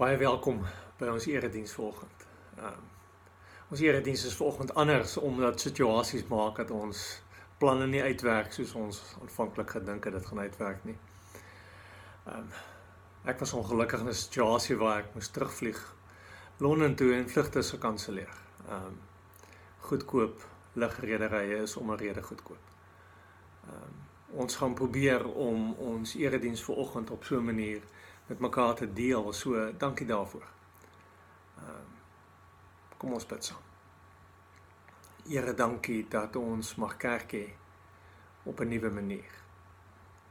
Baie welkom by ons erediens vanoggend. Ehm um, ons erediens is vanoggend anders omdat situasies maak dat ons planne nie uitwerk soos ons aanvanklik gedink het dit gaan uitwerk nie. Ehm um, ek was ongelukkig in 'n situasie waar ek moes terugvlieg Londen toe en vlugte is gekanselleer. Ehm um, goedkoop lugrederye is om 'n rede goedkoop. Ehm um, ons gaan probeer om ons erediens vanoggend op so 'n manier met mekaar te deel. So dankie daarvoor. Ehm um, kom ons bid saam. Here, dankie dat ons mag kerk hê op 'n nuwe manier.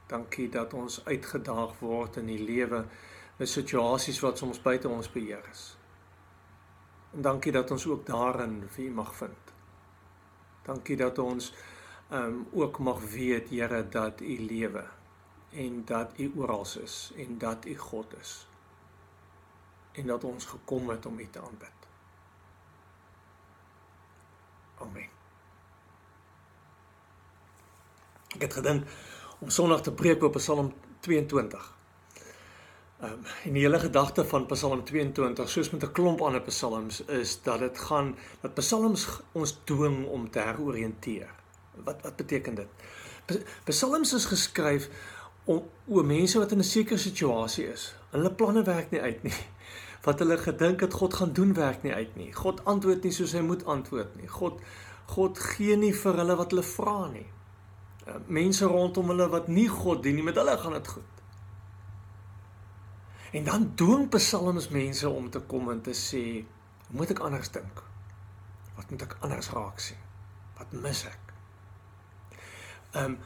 Dankie dat ons uitgedaag word in die lewe met situasies wat soms buite ons beheer is. En dankie dat ons ook daarin vir U mag vind. Dankie dat ons ehm um, ook mag weet, Here, dat U lewe en dat U oral is en dat U God is. En dat ons gekom het om U te aanbid. Amen. Ek het gedink om Sondag te preek op Psalm 22. Ehm um, en die hele gedagte van Psalm 22, soos met 'n klomp ander psalms, is dat dit gaan dat psalms ons dwing om te heroriënteer. Wat wat beteken dit? Psalms is geskryf om oor mense wat in 'n sekere situasie is. Hulle planne werk nie uit nie. Wat hulle gedink het God gaan doen werk nie uit nie. God antwoord nie soos hy moet antwoord nie. God God gee nie vir hulle wat hulle vra nie. Uh, mense rondom hulle wat nie God dien nie, met hulle gaan dit goed. En dan dwing psalms mense om te kom en te sê, moet ek anders dink? Wat moet ek anders raak sien? Wat mis ek? Ehm um,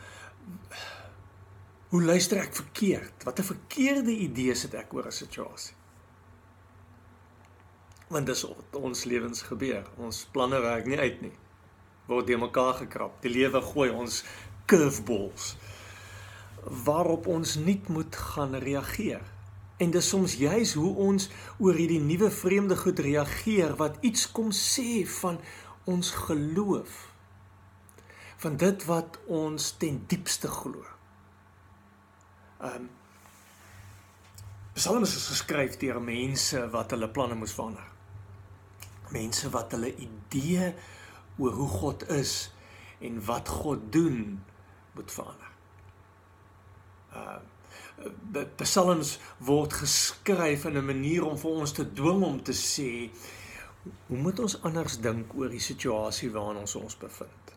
Hoe luister ek verkeerd? Watter verkeerde idees het ek oor 'n situasie? Want dis wat ons lewens gebeur. Ons planne werk nie uit nie. Word die mekaar gekrap. Die lewe gooi ons curveballs waarop ons nie moet gaan reageer. En dis soms juis hoe ons oor hierdie nuwe vreemde goed reageer wat iets kom sê van ons geloof. Van dit wat ons ten diepste glo. Ehm um, Psalms is geskryf deur mense wat hulle planne moes verander. Mense wat hulle idee oor hoe God is en wat God doen moet verander. Ehm uh, Psalms word geskryf in 'n manier om vir ons te dwing om te sê hoe moet ons anders dink oor die situasie waarin ons ons bevind.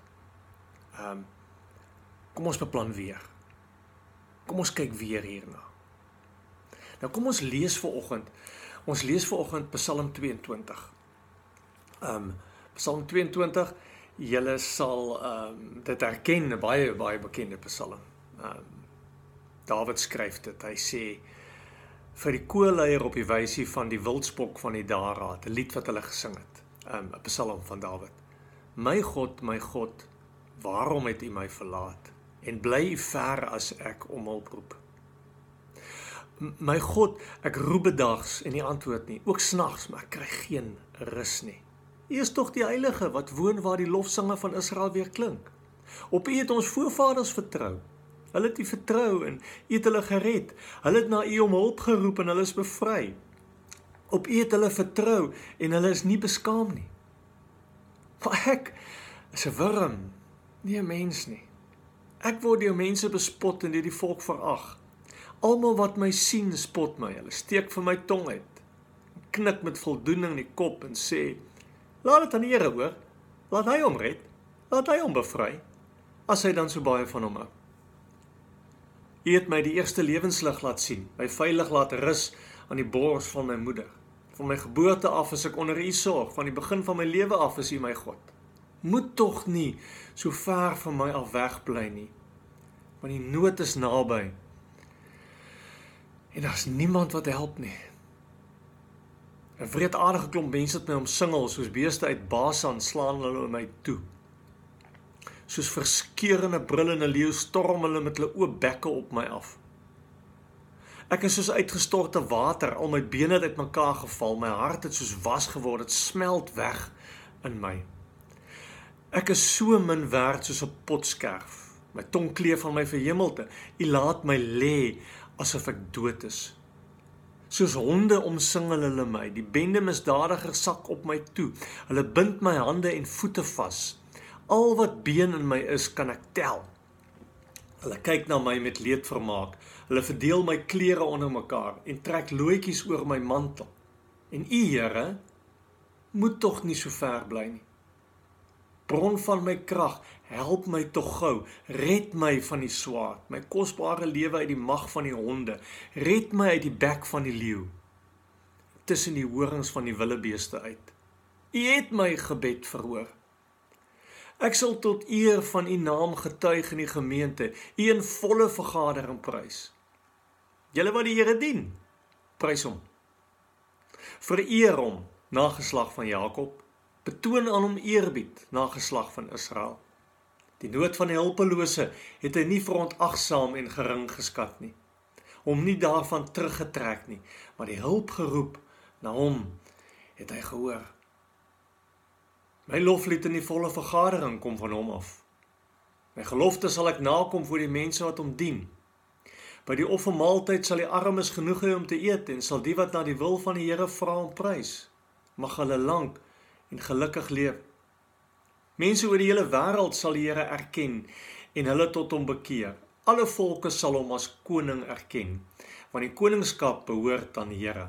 Ehm um, kom ons beplan weer. Kom ons kyk weer hierna. Nou kom ons lees vir oggend. Ons lees vir oggend Psalm 22. Um Psalm 22, julle sal um dit herken, baie baie bekende Psalm. Um Dawid skryf dit. Hy sê vir die koorleier op die wysie van die wildspok van die Daraad, 'n lied wat hulle gesing het. Um 'n Psalm van Dawid. My God, my God, waarom het U my verlaat? En bly ver as ek om hulp roep. My God, ek roep bedags en nie antwoord nie, ook snags, maar ek kry geen rus nie. U is tog die heilige wat woon waar die lofsange van Israel weer klink. Op U het ons voorvaders vertrou. Hulle het U vertrou en U het hulle gered. Hulle het na U om hulp geroep en hulle is bevry. Op U het hulle vertrou en hulle is nie beskaam nie. Maar ek is 'n wurm, nie 'n mens nie. Ek word deur mense bespot en deur die volk verag. Almal wat my sien, spot my. Hulle steek vir my tong uit. Knik met voldoening die kop en sê: "Laat dit aan die Here hoor. Laat hy hom red. Laat hy hom bevry as hy dan so baie van hom hou." U het my die eerste lewenslig laat sien, my veilig laat rus aan die bors van my moeder. Van my geboorte af is ek onder u sorg, van die begin van my lewe af is u my God moet tog nie so ver van my af wegbly nie. Want die nood is naby. En daar's niemand wat help nie. 'n Wreedaardige klomp mense het my omsingel soos beeste uit Basan slaan hulle my toe. Soos verskeurende brullende leeu storm hulle met hulle oop bekke op my af. Ek is soos uitgestorte water, al my bene het uitmekaar geval, my hart het soos was geword, dit smelt weg in my. Ek is so min werd soos 'n potskerf. My tong kleef van my verhemelte. U laat my lê asof ek dood is. Soos honde omsingel hulle my. Die bende misdadigers sak op my toe. Hulle bind my hande en voete vas. Al wat been in my is, kan ek tel. Hulle kyk na my met leedvermaak. Hulle verdeel my klere onder mekaar en trek loetjies oor my mantel. En U, Here, moet tog nie so ver bly nie. Bron van my krag, help my tog gou. Red my van die swaard, my kosbare lewe uit die mag van die honde. Red my uit die bek van die leeu. Tussen die horings van die wildebeeste uit. U het my gebed verhoor. Ek sal tot eer van u naam getuig in die gemeente, u in volle vergadering prys. Julle wat die Here dien, prys hom. Vereer hom, nageslag van Jakob betoon aan hom eerbied na geslag van Israel. Die nood van die hulpelose het hy nie verontagsaam en gering geskat nie. Hom nie daarvan teruggetrek nie, maar die hulp geroep na hom het hy gehoor. My loflied in die volle vergadering kom van hom af. My gelofte sal ek nakom vir die mense wat hom dien. By die offermaaltyd sal die armes genoeg hê om te eet en sal die wat na die wil van die Here vra om prys. Mag hulle lank en gelukkig leef. Mense oor die hele wêreld sal die Here erken en hulle tot hom bekeer. Alle volke sal hom as koning erken, want die koningskap behoort aan die Here.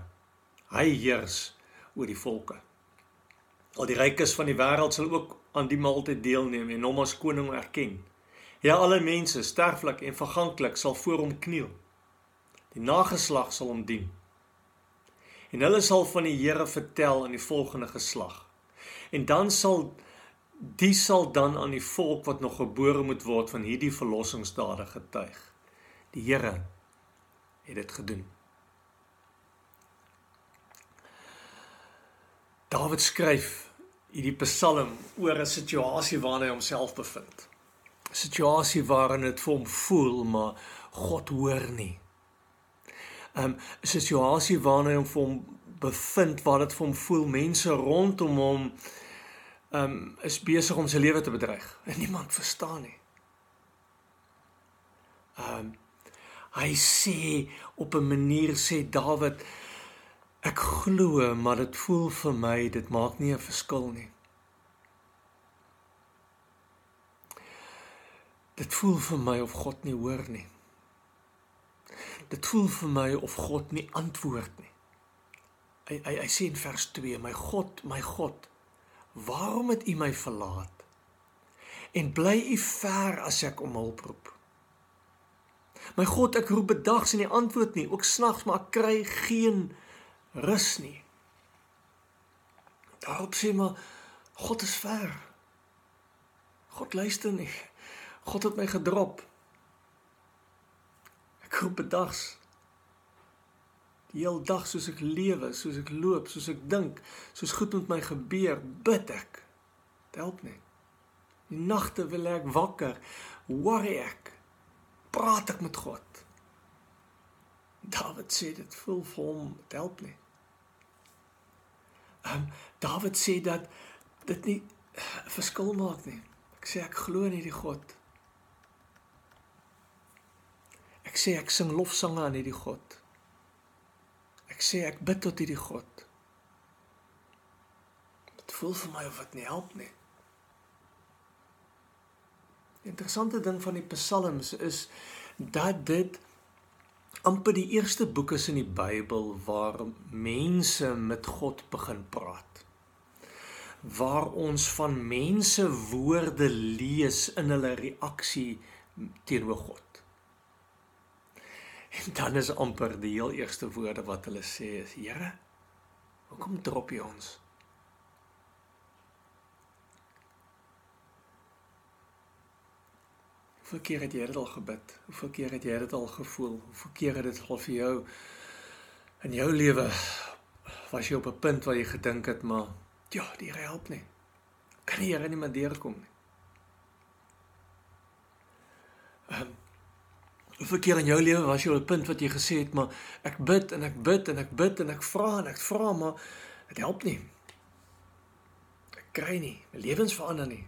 Hy heers oor die volke. Al die rykes van die wêreld sal ook aan die maaltyd deelneem en hom as koning erken. Ja, alle mense, sterflik en verganklik, sal voor hom kniel. Die nageslag sal hom dien. En hulle sal van die Here vertel aan die volgende geslag. En dan sal die sal dan aan die volk wat nog gebore moet word van hierdie verlossingsdade getuig. Die Here het dit gedoen. Dawid skryf hierdie Psalm oor 'n situasie waarin hy homself bevind. 'n Situasie waarin dit vir hom voel maar God hoor nie. 'n um, situasie waarin hy hom vir hom bevind waar dit vir hom voel mense rondom hom um is besig om sy lewe te bedreig en niemand verstaan nie. Um hy sê op 'n manier sê Dawid ek glo maar dit voel vir my dit maak nie 'n verskil nie. Dit voel vir my of God nie hoor nie. Dit voel vir my of God nie antwoord nie hy hy, hy sê in vers 2 my God my God waarom het u my verlaat? En bly u ver as ek om hulp roep. My God ek roep bedags en nie antwoord nie. Ook snags maar ek kry geen rus nie. Daarop sê maar God is ver. God luister nie. God het my gedrop. Ek roep bedags hele dag soos ek lewe, soos ek loop, soos ek dink, soos goed met my gebeur, bid ek. Dit help nie. Die nagte wil ek wakker, worry ek. Praat ek met God. David sê dit voel vir hom, dit help nie. Ehm David sê dat dit nie 'n verskil maak nie. Ek sê ek glo in hierdie God. Ek sê ek sing lofsange aan hierdie God. Ek sê ek bid tot hierdie God. Dit voel vir my of dit nie help nie. Die interessante ding van die psalms is dat dit amper die eerste boek is in die Bybel waar mense met God begin praat. Waar ons van mense woorde lees in hulle reaksie teenoor God. En dan is amper die heel eerste woorde wat hulle sê is: Here, hoekom drop U ons? Hoeveel keer het jy dit al gebid? Hoeveel keer het jy dit al gevoel? Hoeveel keer het dit al vir jou in jou lewe was jy op 'n punt waar jy gedink het maar ja, die Here help nie. Kan die Here nie meer deurkom nie? Ehm um, Hoeveel keer in jou lewe was jy op 'n punt wat jy gesê het, maar ek bid en ek bid en ek bid en ek vra en ek vra, maar dit help nie. Ek kry nie, my lewens verander nie.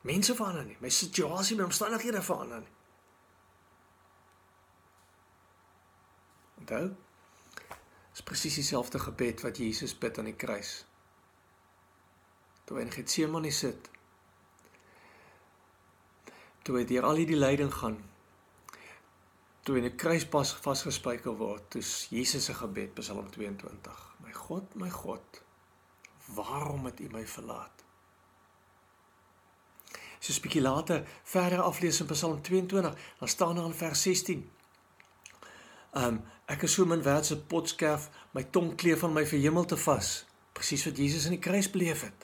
Mense verander nie, my situasie, my omstandighede verander nie. Onthou? Dis presies dieselfde gebed wat Jesus bid aan die kruis. Toe hy in Getsemane sit. Toe hy deur al die lyding gaan. Toe in 'n kruispas vasgespijker word, toe Jesus se gebed, Psalm 22. My God, my God, waarom het U my verlaat? So 'n bietjie later verder aflees in Psalm 22, dan staan daar in vers 16. Um ek is so min werd se potskerf, my tong kleef van my verhemel te vas, presies wat Jesus in die kruis beleef het.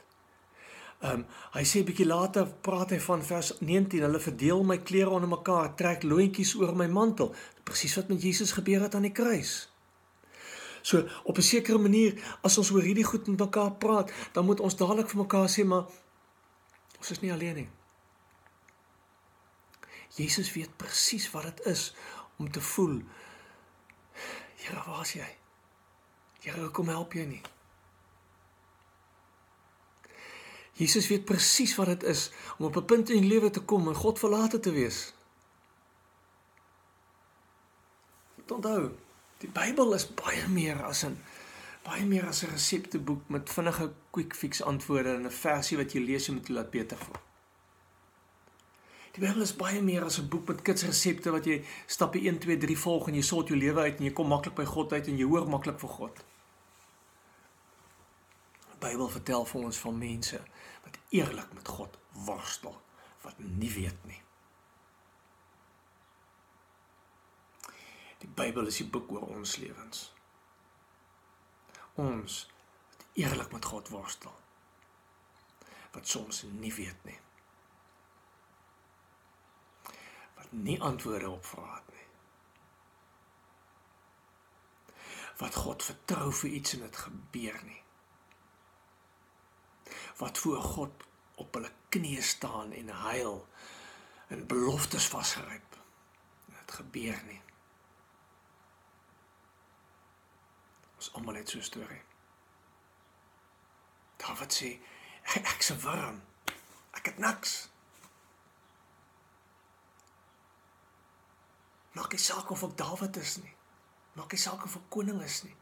Um hy sê bietjie later praat hy van vers 19, hulle verdeel my klere onder mekaar, trek loontjies oor my mantel, presies wat met Jesus gebeur het aan die kruis. So op 'n sekere manier as ons oor hierdie goed met mekaar praat, dan moet ons dadelik vir mekaar sê maar ons is nie alleen nie. Jesus weet presies wat dit is om te voel Here, waar is jy? Here, kom help jy nie. Jesus weet presies wat dit is om op 'n punt in die lewe te kom en God verlate te wees. Onthou, die Bybel is baie meer as 'n baie meer as 'n resepteboek met vinnige quick fix antwoorde en 'n versie wat jy lees om dit laat beter voel. Die Bybel is baie meer as 'n boek met kitsresepte wat jy stappe 1 2 3 volg en jy sort jou lewe uit en jy kom maklik by God uit en jy hoor maklik vir God. Die Bybel vertel vir ons van mense wat eerlik met God worstel, wat nie weet nie. Die Bybel is die boek oor ons lewens. Ons wat eerlik met God worstel wat soms nie weet nie. nie antwoorde op vrae het nie. Wat God vertrou vir iets en dit gebeur nie. Wat voor God op hulle knieë staan en huil en beloftes vasgryp. Dit gebeur nie. Ons almal het so 'n storie. Dawid sê ek, ek se warm. Ek het niks. Maak nie saak of ek Dawid is nie. Maak nie saak of ek koning is nie.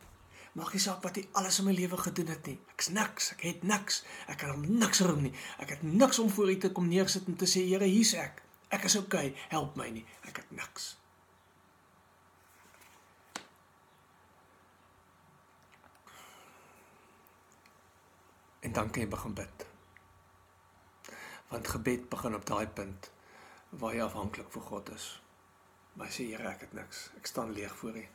Maak nie saak wat hy alles in my lewe gedoen het nie. Ek's niks. Ek het niks. Ek kan hom niks roem nie. Ek het niks om voor U te kom neersit en te sê Here, hier's ek. Ek is okay. Help my nie. Ek het niks. En dan kan jy begin bid. Want gebed begin op daai punt waar jy afhanklik vir God is. Maar sê Here, ek het niks. Ek staan leeg voor U.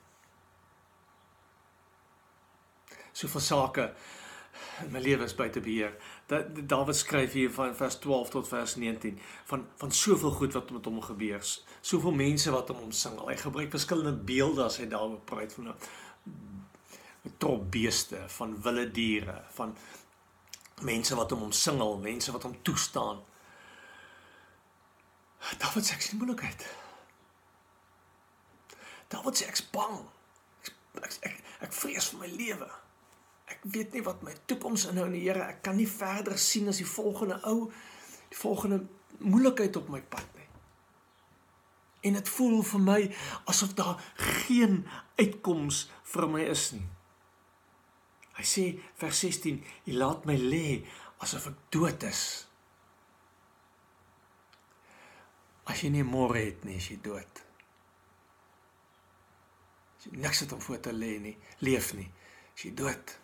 Soveel sake in my lewe is buite beheer. Dat Dawid skryf hier van vers 12 tot vers 19 van van soveel goed wat met hom gebeur. Soveel mense wat hom omsingel. Hy gebruik verskillende beelde as hy daaroor praat van 'n trop beeste, van wilde diere, van mense wat hom omsingel, mense wat hom toestaan. Dawid sê ek sien moeilikheid. Dawid sê ek's bang. Ek ek ek, ek vrees vir my lewe. Ek weet nie wat my toekoms inhou nie, Here. Ek kan nie verder sien as die volgende ou die volgende moeilikheid op my pad nie. En dit voel vir my asof daar geen uitkoms vir my is nie. Hy sê vers 16, "U laat my lê asof ek dood is." As jy nie môre het nie, is jy dood jy niks het om voor te lê nie, leef nie. As jy dood.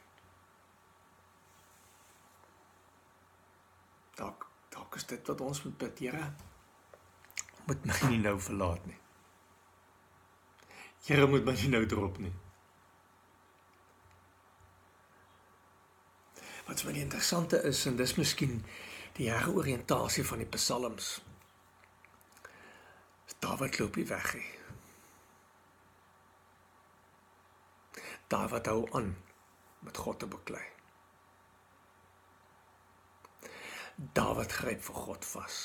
Dalk dalk is dit wat ons moet bid, Here. Moet my nie nou verlaat nie. Here moet my nie nou drop nie. Wat vir my interessante is en dis miskien die heroriëntasie van die psalms. Dawid loop nie weg nie. Dawid hou aan met God te beklei. Dawid gryp vir God vas.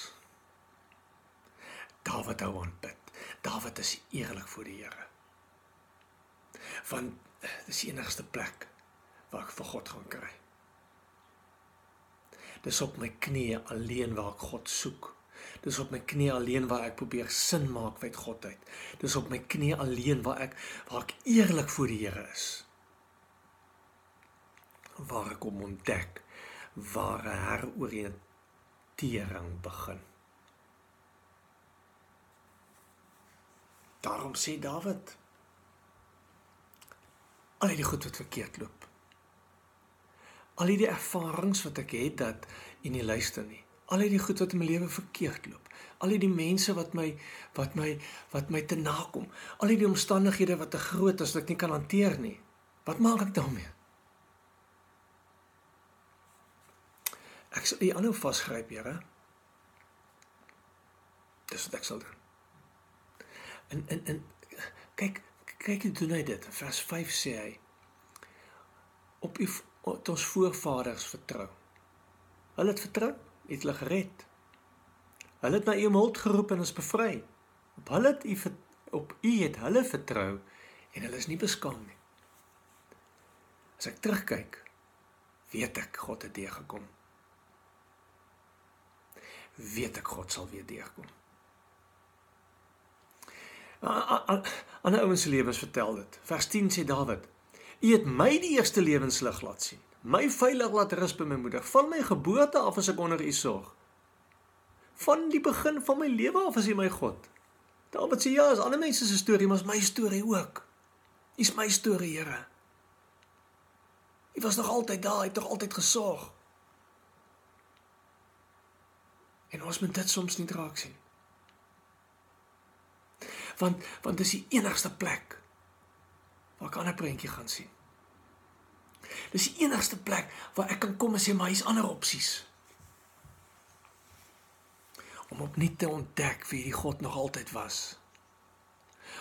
Dawid hou aan bid. Dawid is eerlik voor die Here. Want dis die enigste plek waar ek vir God gaan kry. Dis op my knieë alleen waar ek God soek. Dis op my knie alleen waar ek probeer sin maak uit God uit. Dis op my knie alleen waar ek waar ek eerlik voor die Here is. waar ek hom ontdek waar heroriëntering begin. Daarom sê Dawid al die goed wat verkeerd loop. Al die ervarings wat ek het dat en nie luister nie. Al die goed wat in my lewe verkeerd loop. Al die mense wat my wat my wat my te nakom. Al die omstandighede wat te groot is dat ek nie kan hanteer nie. Wat maak ek daarmee? Ek sal die aanhou vasgryp, Here. Dis wat ek sal doen. En en en kyk kyk hoe doen hy dit? Vers 5 sê hy op u op ons voorvaders vertrou. Hulle het vertrou, het hulle gered. Hulle het na u hulp geroep en ons bevry. Op hulle het u op u het hulle vertrou en hulle is nie beskaam nie. As ek terugkyk, weet ek God het deurgekom. Weet ek God sal weer deurkom. Ander ouens se lewens vertel dit. Vers 10 sê Dawid: U het my die eerste lewenslig laat sien. My veilig laat rus by my moeder. Van my geboorte af as ek onder U sorg. Van die begin van my lewe af as U my God. Dawid sê ja, is ander mense se storie, maar is my storie ook. U is my storie, Here. U was nog altyd daar, u het tog altyd gesorg. En ons moet dit soms nie raak sien want want dis die enigste plek waar ek 'n ander prentjie gaan sien. Dis die enigste plek waar ek kan kom en sê maar hier's ander opsies. Om opnuut te ontdek wie die God nog altyd was.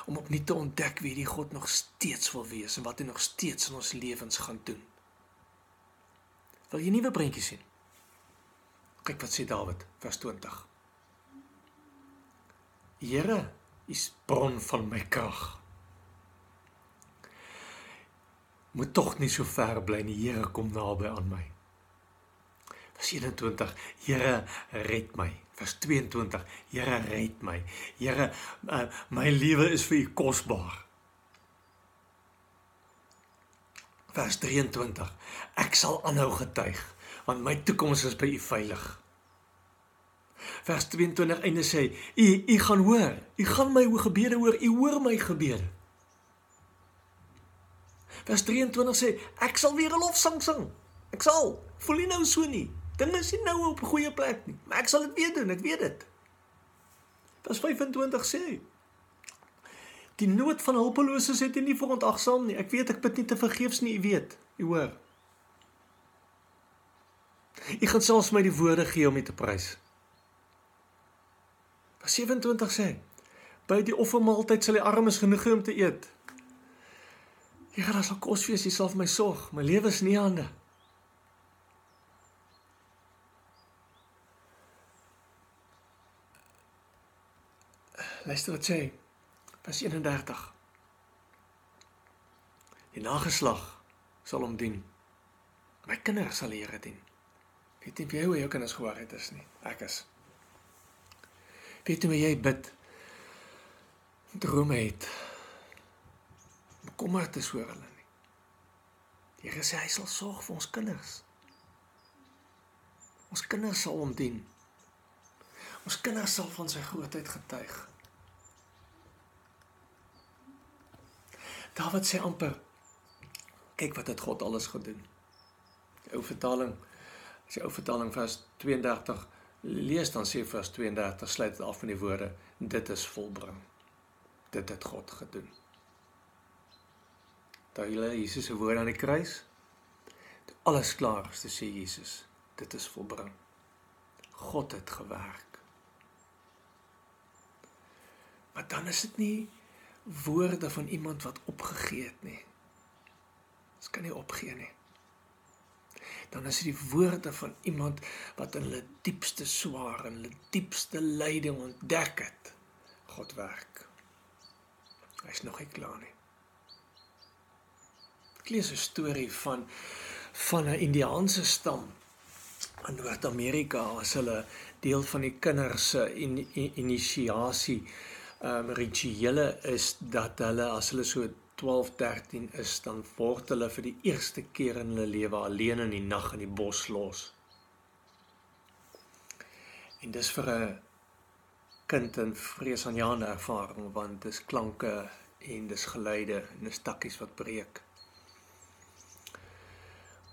Om opnuut te ontdek wie die God nog steeds wil wees en wat hy nog steeds in ons lewens gaan doen. Wil jy nuwe prentjie sien? Kyk wat sê Dawid vers 20. Here is bron van my krag. Moet tog nie so ver bly nie. Here kom naby aan my. Vers 21. Here red my. Vers 22. Here red my. Here uh, my lewe is vir U kosbaar. Vers 23. Ek sal aanhou getuig want my toekoms is by U veilig. Vers 22 einde sê u u gaan hoor. U gaan my gebede hoor. U hoor my gebede. Vers 23 sê ek sal weer 'n lofsang sing. Ek sal. Voel nie nou so nie. Dinge is nie nou op 'n goeie plek nie maar ek sal dit weer doen. Ek weet dit. Vers 25 sê die nood van hulpeloses het nie verontagsaam nie. Ek weet ek bid nie te vergeefs nie. U weet. U hoor Ek gaan selfs my die woorde gee om dit te prys. Vers 27 sê: By die offermaaltyd sal die armes genoeg hê om te eet. Here, daar sal kos wees, jy sal vir my sorg. My lewe is nie hande. Luister wat sê. Vers 31. Die nageslag sal hom dien. My kinders sal die Here dien. Weet jy wie jou kinders gehoor het is nie? Ek is. Weet jy jy bid drome het. Bekommerd is oor hulle nie. Die Here sê hy sal sorg vir ons kinders. Ons kinders sal hom dien. Ons kinders sal van sy grootheid getuig. Dawid sê amper kyk wat het God alles gedoen. Ou vertaling, as jy ou vertaling vers 32 lees dan sê vers 32 sluit dit af met die woorde dit is volbring. Dit het God gedoen. Daar hulle Jesus se woorde aan die kruis. Alles klaar is, sê Jesus, dit is volbring. God het gewerk. Maar dan is dit nie woorde van iemand wat opgegee het nie. Dit kan nie opgee nie dan is die woorde van iemand wat in hulle diepste swaar en hulle diepste lyding ontdek het. God werk. Hy's nog nie klaar nie. Ek lees 'n storie van van 'n Indiaanse stam in Noord-Amerika as hulle deel van die kinders se in, in, inisiasie ehm um, rituele is dat hulle as hulle so 12, 13 is, dan word hulle vir die eerste keer in hulle lewe alleen in die nag in die bos los. En dis vir 'n kind 'n vreesaanjaende ervaring want dis klanke en dis geluide en dis takkies wat breek.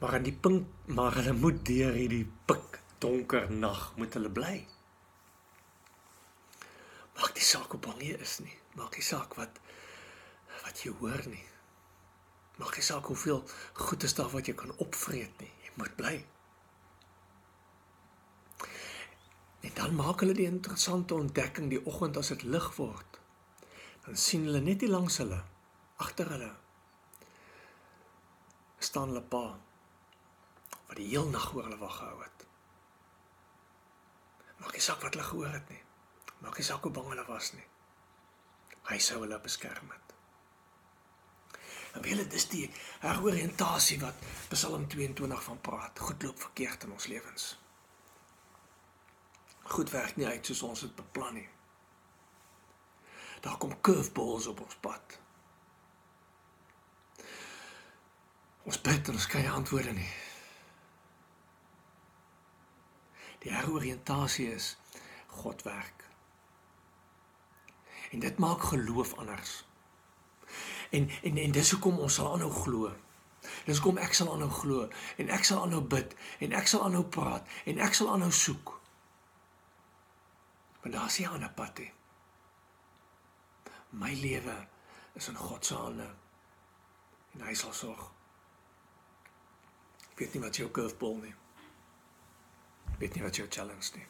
Maar aan die punt maar hulle moet deur hierdie pik donker nag moet hulle bly. Maak nie saak hoe bang jy is nie. Maak nie saak wat wat jy hoor nie. Maak nie saak hoeveel goed is daar wat jy kan opvreet nie. Jy moet bly. En dan maak hulle die interessante ontdekking die oggend as dit lig word. Dan sien hulle net hier langs hulle, agter hulle staan hulle pa wat die heel nag oor hulle wag gehou het. Maak nie saak wat hulle gehoor het nie. Maak nie saak hoe bang hulle was nie. Hy sou hulle beskerm het. En wil dit is die heroriëntasie wat Psalm 22 van praat. Goed loop verkeerd in ons lewens. Goed werk nie uit soos ons dit beplan nie. Daar kom curveballs op ons pad. Ons bid en ons kry antwoorde nie. Die heroriëntasie is God werk. En dit maak geloof anders. En en en dis hoekom ons sal aanhou glo. Dis hoekom ek sal aanhou glo en ek sal aanhou bid en ek sal aanhou praat en ek sal aanhou soek. Want daar is nie 'n ander pad nie. My lewe is in God se hande. En hy sal sorg. Ek weet nie wat jou curveball nie. Ek weet nie wat jou challenge nie.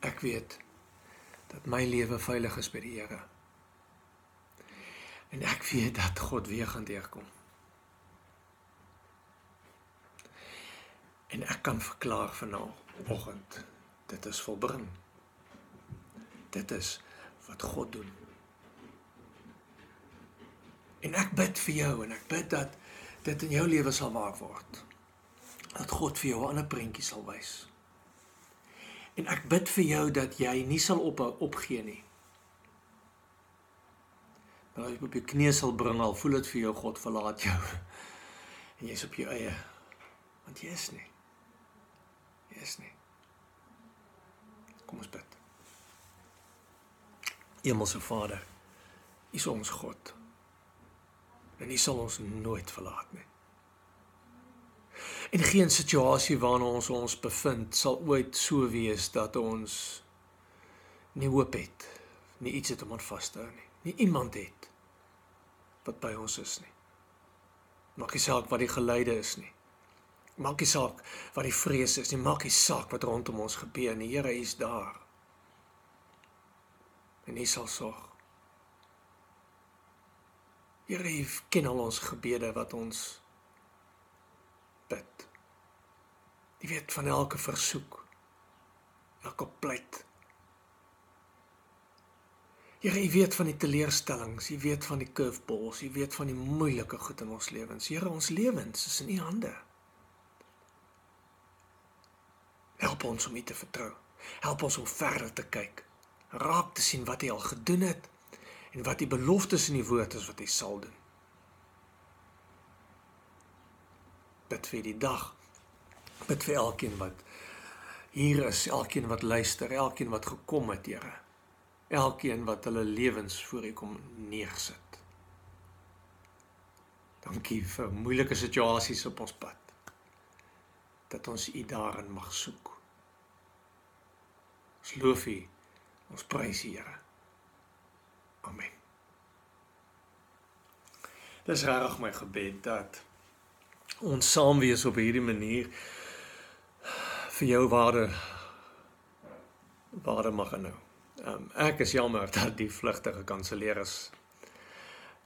Ek weet dat my lewe veilig is by die Here. En ek weet dat God weer gaan deurkom. En ek kan verklaar vanoggend dit is volbring. Dit is wat God doen. En ek bid vir jou en ek bid dat dit in jou lewe sal waar word. Dat God vir jou 'n ander prentjie sal wys. En ek bid vir jou dat jy nie sal ophou opgee nie. Maar as jy op jou knieë sal bring al voel dit vir jou God verlaat jou. En jy's op jou eie. Want jy is nie. Jy is nie. Kom ons bid. Hemelse Vader, U is ons God. En U sal ons nooit verlaat nie. En geen situasie waarna ons ons bevind sal ooit so wees dat ons nie hoop het, nie iets het om aan vas te hou nie. Nie iemand het wat by ons is nie. Maak nie saak wat die geluide is nie. Maak nie saak wat die vrees is nie. Maak nie saak wat rondom ons gebeur nie. Here is daar. En hy sal sorg. Here, hy ken al ons gebede wat ons bid. Jy weet van elke versoek. Elke pleit. Here, U weet van die teleurstellings, U weet van die curveballs, U weet van die moeilike goed in ons lewens. Here, ons lewens is in U hande. Help ons om U te vertrou. Help ons om verder te kyk. Raak te sien wat U al gedoen het en wat U beloftes in die woord is wat U sal doen. Bid vir die dag. Bid vir elkeen wat hier is, elkeen wat luister, elkeen wat gekom het, Here elkeen wat hulle lewens voor U kom neersit. Dankie vir moeilike situasies op ons pad. Dat ons U daarin mag soek. Ons loof U. Ons prys U, Here. Amen. Dis reg my gebed dat ons saam wees op hierdie manier vir jou waarde waarde mag nou. Um, ek is jammer dat die vlugte gekanselleer is.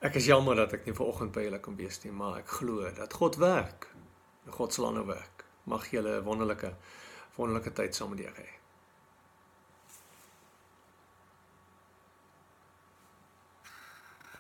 Ek is jammer dat ek nie vanoggend by julle kan wees nie, maar ek glo dat God werk. God sal aanhou werk. Mag julle 'n wonderlike wonderlike tyd saam met die Here hê.